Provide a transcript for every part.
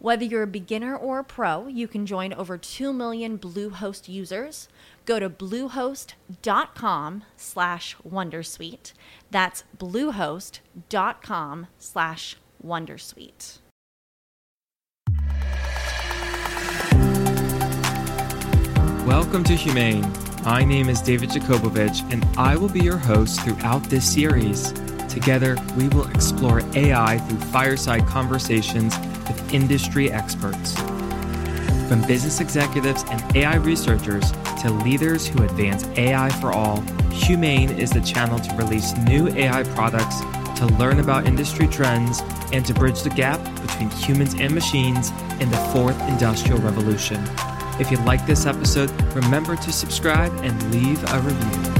Whether you're a beginner or a pro, you can join over 2 million Bluehost users. Go to bluehost.com slash wondersuite. That's bluehost.com slash wondersuite. Welcome to Humane. My name is David Yakobovitch, and I will be your host throughout this series. Together, we will explore AI through fireside conversations with industry experts. From business executives and AI researchers to leaders who advance AI for all, Humane is the channel to release new AI products, to learn about industry trends, and to bridge the gap between humans and machines in the fourth industrial revolution. If you like this episode, remember to subscribe and leave a review.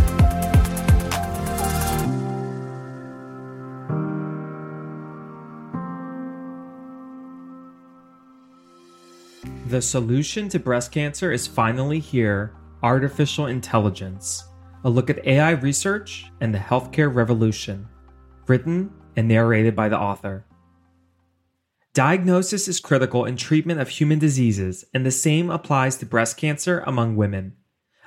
The solution to breast cancer is finally here artificial intelligence. A look at AI research and the healthcare revolution. Written and narrated by the author. Diagnosis is critical in treatment of human diseases, and the same applies to breast cancer among women.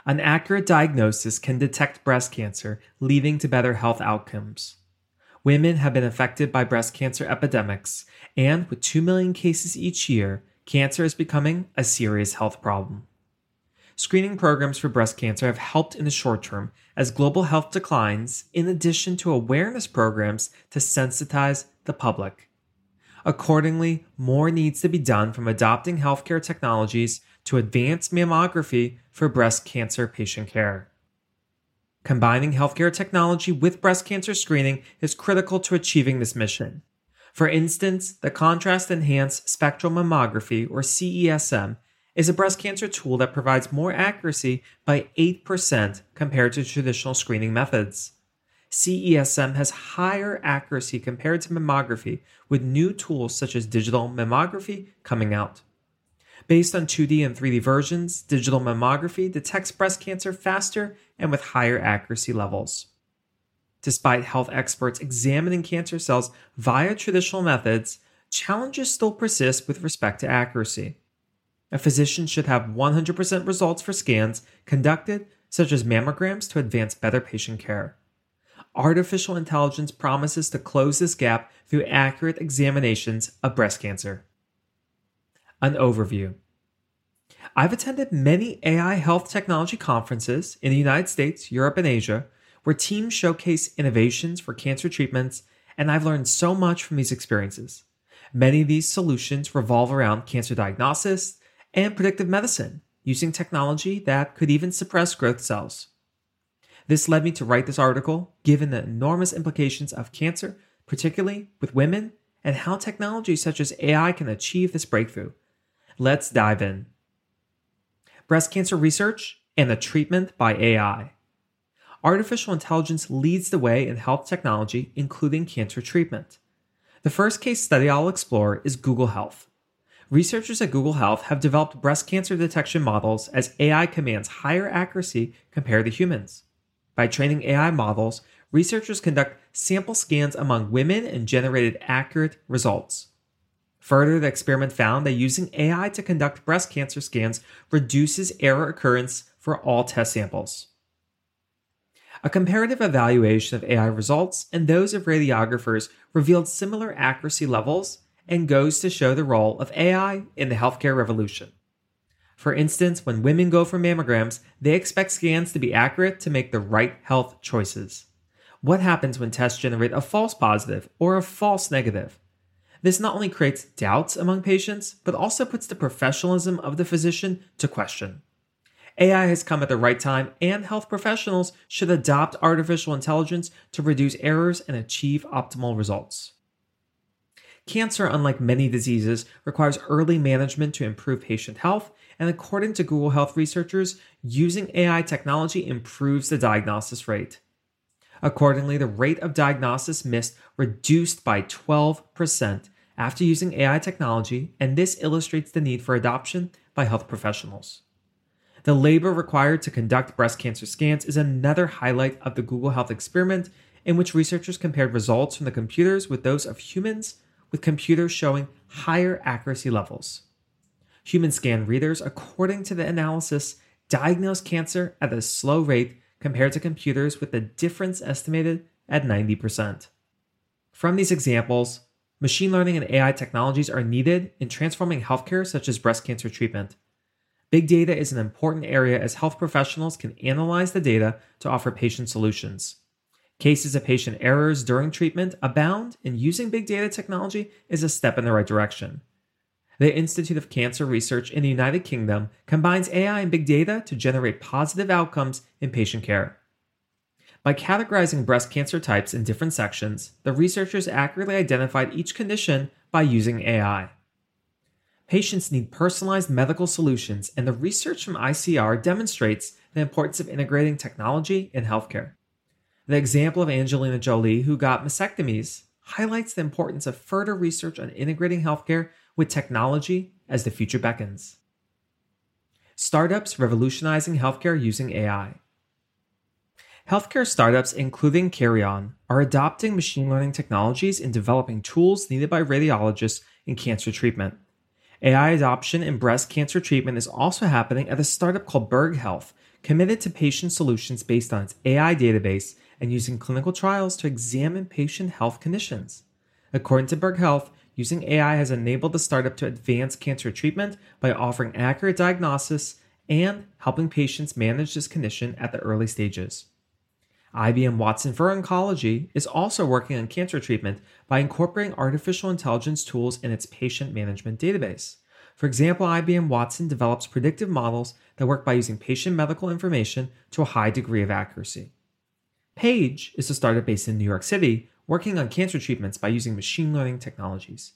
An accurate diagnosis can detect breast cancer, leading to better health outcomes. Women have been affected by breast cancer epidemics, and with 2 million cases each year, cancer is becoming a serious health problem. Screening programs for breast cancer have helped in the short term as global health declines, in addition to awareness programs to sensitize the public. Accordingly, more needs to be done from adopting healthcare technologies to advance mammography for breast cancer patient care. Combining healthcare technology with breast cancer screening is critical to achieving this mission. For instance, the Contrast Enhanced Spectral Mammography, or CESM, is a breast cancer tool that provides more accuracy by 8% compared to traditional screening methods. CESM has higher accuracy compared to mammography, with new tools such as digital mammography coming out. Based on 2D and 3D versions, digital mammography detects breast cancer faster and with higher accuracy levels. Despite health experts examining cancer cells via traditional methods, challenges still persist with respect to accuracy. A physician should have 100% results for scans conducted, such as mammograms, to advance better patient care. Artificial intelligence promises to close this gap through accurate examinations of breast cancer. An overview I've attended many AI health technology conferences in the United States, Europe, and Asia where teams showcase innovations for cancer treatments, and I've learned so much from these experiences. Many of these solutions revolve around cancer diagnosis and predictive medicine, using technology that could even suppress growth cells. This led me to write this article, given the enormous implications of cancer, particularly with women, and how technology such as AI can achieve this breakthrough. Let's dive in. Breast cancer research and the treatment by AI artificial intelligence leads the way in health technology, including cancer treatment. The first case study I'll explore is Google Health. Researchers at Google Health have developed breast cancer detection models as AI commands higher accuracy compared to humans. By training AI models, researchers conduct sample scans among women and generated accurate results. Further, the experiment found that using AI to conduct breast cancer scans reduces error occurrence for all test samples. A comparative evaluation of AI results and those of radiographers revealed similar accuracy levels and goes to show the role of AI in the healthcare revolution. For instance, when women go for mammograms, they expect scans to be accurate to make the right health choices. What happens when tests generate a false positive or a false negative? This not only creates doubts among patients, but also puts the professionalism of the physician to question. AI has come at the right time, and health professionals should adopt artificial intelligence to reduce errors and achieve optimal results. Cancer, unlike many diseases, requires early management to improve patient health, and according to Google Health researchers, using AI technology improves the diagnosis rate. Accordingly, the rate of diagnosis missed reduced by 12% after using AI technology, and this illustrates the need for adoption by health professionals. The labor required to conduct breast cancer scans is another highlight of the Google Health experiment, in which researchers compared results from the computers with those of humans, with computers showing higher accuracy levels. Human scan readers, according to the analysis, diagnose cancer at a slow rate compared to computers with the difference estimated at 90%. From these examples, machine learning and AI technologies are needed in transforming healthcare, such as breast cancer treatment. Big data is an important area as health professionals can analyze the data to offer patient solutions. Cases of patient errors during treatment abound, and using big data technology is a step in the right direction. The Institute of Cancer Research in the United Kingdom combines AI and big data to generate positive outcomes in patient care. By categorizing breast cancer types in different sections, the researchers accurately identified each condition by using AI. Patients need personalized medical solutions, and the research from ICR demonstrates the importance of integrating technology in healthcare. The example of Angelina Jolie, who got mastectomies, highlights the importance of further research on integrating healthcare with technology as the future beckons. Startups revolutionizing healthcare using AI. Healthcare startups, including Kheiron, are adopting machine learning technologies in developing tools needed by radiologists in cancer treatment. AI adoption in breast cancer treatment is also happening at a startup called Berg Health, committed to patient solutions based on its AI database and using clinical trials to examine patient health conditions. According to Berg Health, using AI has enabled the startup to advance cancer treatment by offering accurate diagnosis and helping patients manage this condition at the early stages. IBM Watson for Oncology is also working on cancer treatment by incorporating artificial intelligence tools in its patient management database. For example, IBM Watson develops predictive models that work by using patient medical information to a high degree of accuracy. Paige is a startup based in New York City working on cancer treatments by using machine learning technologies.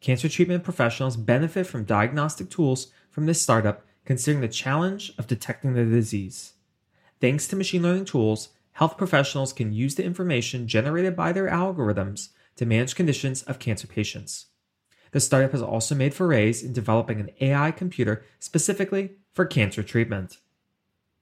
Cancer treatment professionals benefit from diagnostic tools from this startup considering the challenge of detecting the disease. Thanks to machine learning tools, health professionals can use the information generated by their algorithms to manage conditions of cancer patients. The startup has also made forays in developing an AI computer specifically for cancer treatment.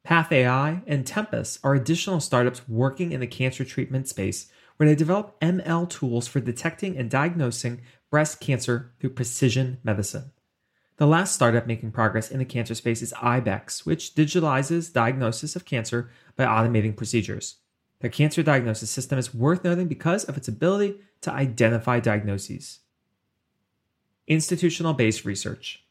PathAI and Tempus are additional startups working in the cancer treatment space where they develop ML tools for detecting and diagnosing breast cancer through precision medicine. The last startup making progress in the cancer space is Ibex, which digitalizes diagnosis of cancer by automating procedures. Their cancer diagnosis system is worth noting because of its ability to identify diagnoses. Institutional based research.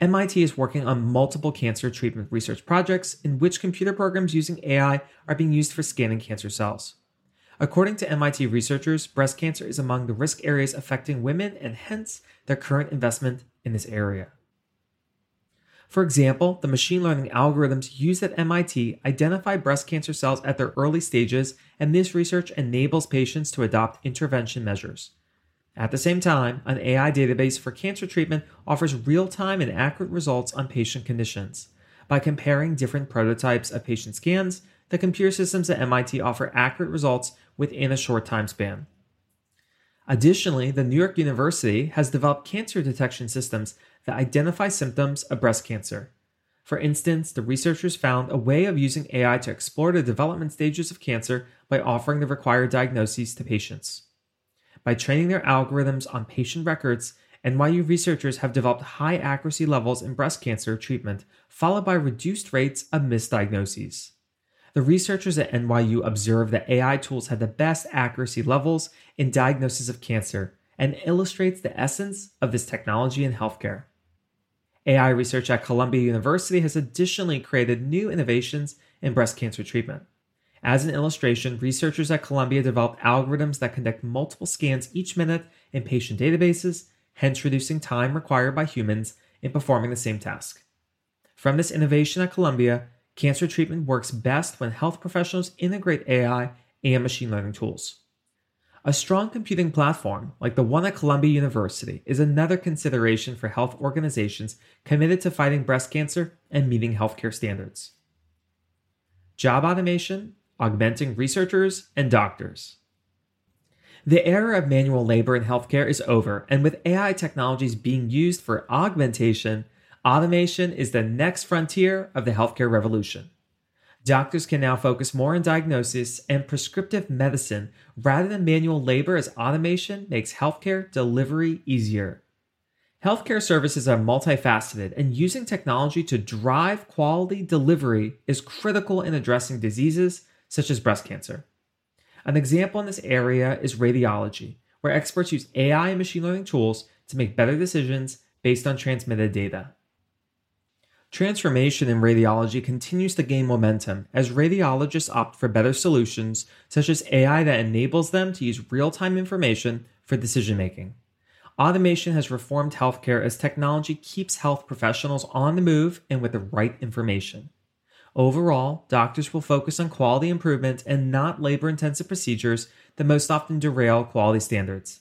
MIT is working on multiple cancer treatment research projects in which computer programs using AI are being used for scanning cancer cells. According to MIT researchers, breast cancer is among the risk areas affecting women and hence their current investment in this area. For example, the machine learning algorithms used at MIT identify breast cancer cells at their early stages, and this research enables patients to adopt intervention measures. At the same time, an AI database for cancer treatment offers real time and accurate results on patient conditions. By comparing different prototypes of patient scans, the computer systems at MIT offer accurate results within a short time span. Additionally, the New York University has developed cancer detection systems that identify symptoms of breast cancer. For instance, the researchers found a way of using AI to explore the development stages of cancer by offering the required diagnoses to patients. By training their algorithms on patient records, NYU researchers have developed high accuracy levels in breast cancer treatment, followed by reduced rates of misdiagnoses. The researchers at NYU observed that AI tools had the best accuracy levels in diagnosis of cancer and illustrates the essence of this technology in healthcare. AI research at Columbia University has additionally created new innovations in breast cancer treatment. As an illustration, researchers at Columbia developed algorithms that conduct multiple scans each minute in patient databases, hence reducing time required by humans in performing the same task. From this innovation at Columbia, cancer treatment works best when health professionals integrate AI and machine learning tools. A strong computing platform, like the one at Columbia University, is another consideration for health organizations committed to fighting breast cancer and meeting healthcare standards. Job automation, augmenting researchers and doctors. The era of manual labor in healthcare is over, and with AI technologies being used for augmentation, automation is the next frontier of the healthcare revolution. Doctors can now focus more on diagnosis and prescriptive medicine rather than manual labor as automation makes healthcare delivery easier. Healthcare services are multifaceted, and using technology to drive quality delivery is critical in addressing diseases such as breast cancer. An example in this area is radiology, where experts use AI and machine learning tools to make better decisions based on transmitted data. Transformation in radiology continues to gain momentum as radiologists opt for better solutions, such as AI that enables them to use real time information for decision making. Automation has reformed healthcare as technology keeps health professionals on the move and with the right information. Overall, doctors will focus on quality improvement and not labor intensive procedures that most often derail quality standards.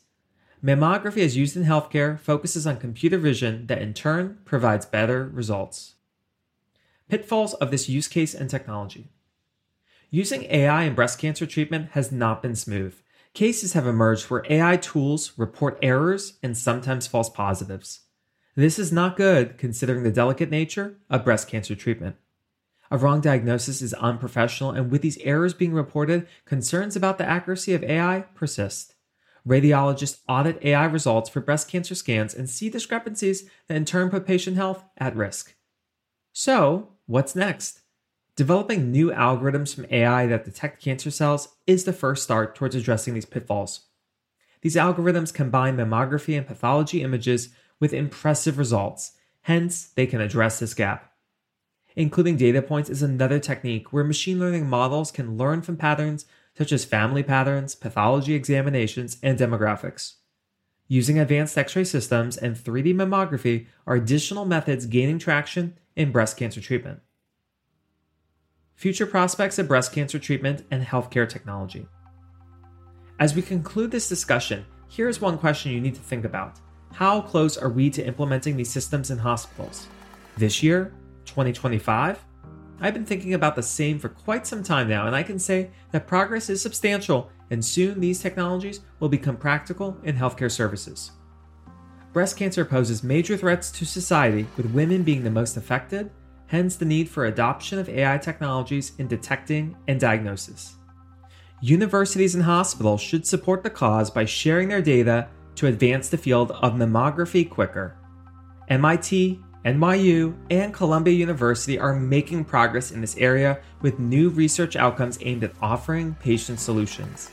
Mammography, as used in healthcare, focuses on computer vision that in turn provides better results. Pitfalls of this use case and technology. Using AI in breast cancer treatment has not been smooth. Cases have emerged where AI tools report errors and sometimes false positives. This is not good considering the delicate nature of breast cancer treatment. A wrong diagnosis is unprofessional, and with these errors being reported, concerns about the accuracy of AI persist. Radiologists audit AI results for breast cancer scans and see discrepancies that in turn put patient health at risk. So, what's next? Developing new algorithms from AI that detect cancer cells is the first start towards addressing these pitfalls. These algorithms combine mammography and pathology images with impressive results, hence, they can address this gap. Including data points is another technique where machine learning models can learn from patterns such as family patterns, pathology examinations, and demographics. Using advanced X ray systems and 3D mammography are additional methods gaining traction in breast cancer treatment. Future prospects of breast cancer treatment and healthcare technology. As we conclude this discussion, here's one question you need to think about How close are we to implementing these systems in hospitals? This year? 2025? I've been thinking about the same for quite some time now, and I can say that progress is substantial, and soon these technologies will become practical in healthcare services breast cancer poses major threats to society, with women being the most affected, hence the need for adoption of AI technologies in detecting and diagnosis. Universities and hospitals should support the cause by sharing their data to advance the field of mammography quicker. MIT, NYU, and Columbia University are making progress in this area with new research outcomes aimed at offering patient solutions.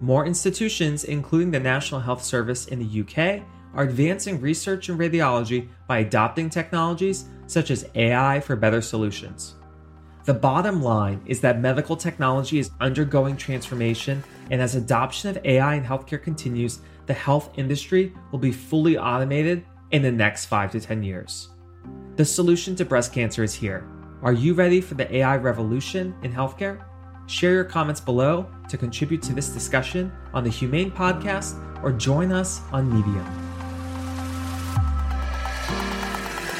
More institutions, including the National Health Service in the UK are advancing research in radiology by adopting technologies such as AI for better solutions. The bottom line is that medical technology is undergoing transformation, and as adoption of AI in healthcare continues, the health industry will be fully automated in the next 5 to 10 years. The solution to breast cancer is here. Are you ready for the AI revolution in healthcare? Share your comments below to contribute to this discussion on the Humane Podcast or join us on Medium.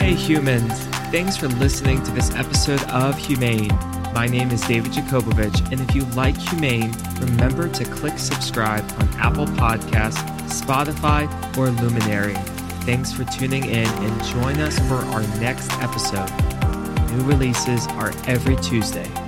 Hey humans, thanks for listening to this episode of Humane. My name is David Yakobovitch, and if you like Humane, remember to click subscribe on Apple Podcasts, Spotify, or Luminary. Thanks for tuning in and join us for our next episode. New releases are every Tuesday.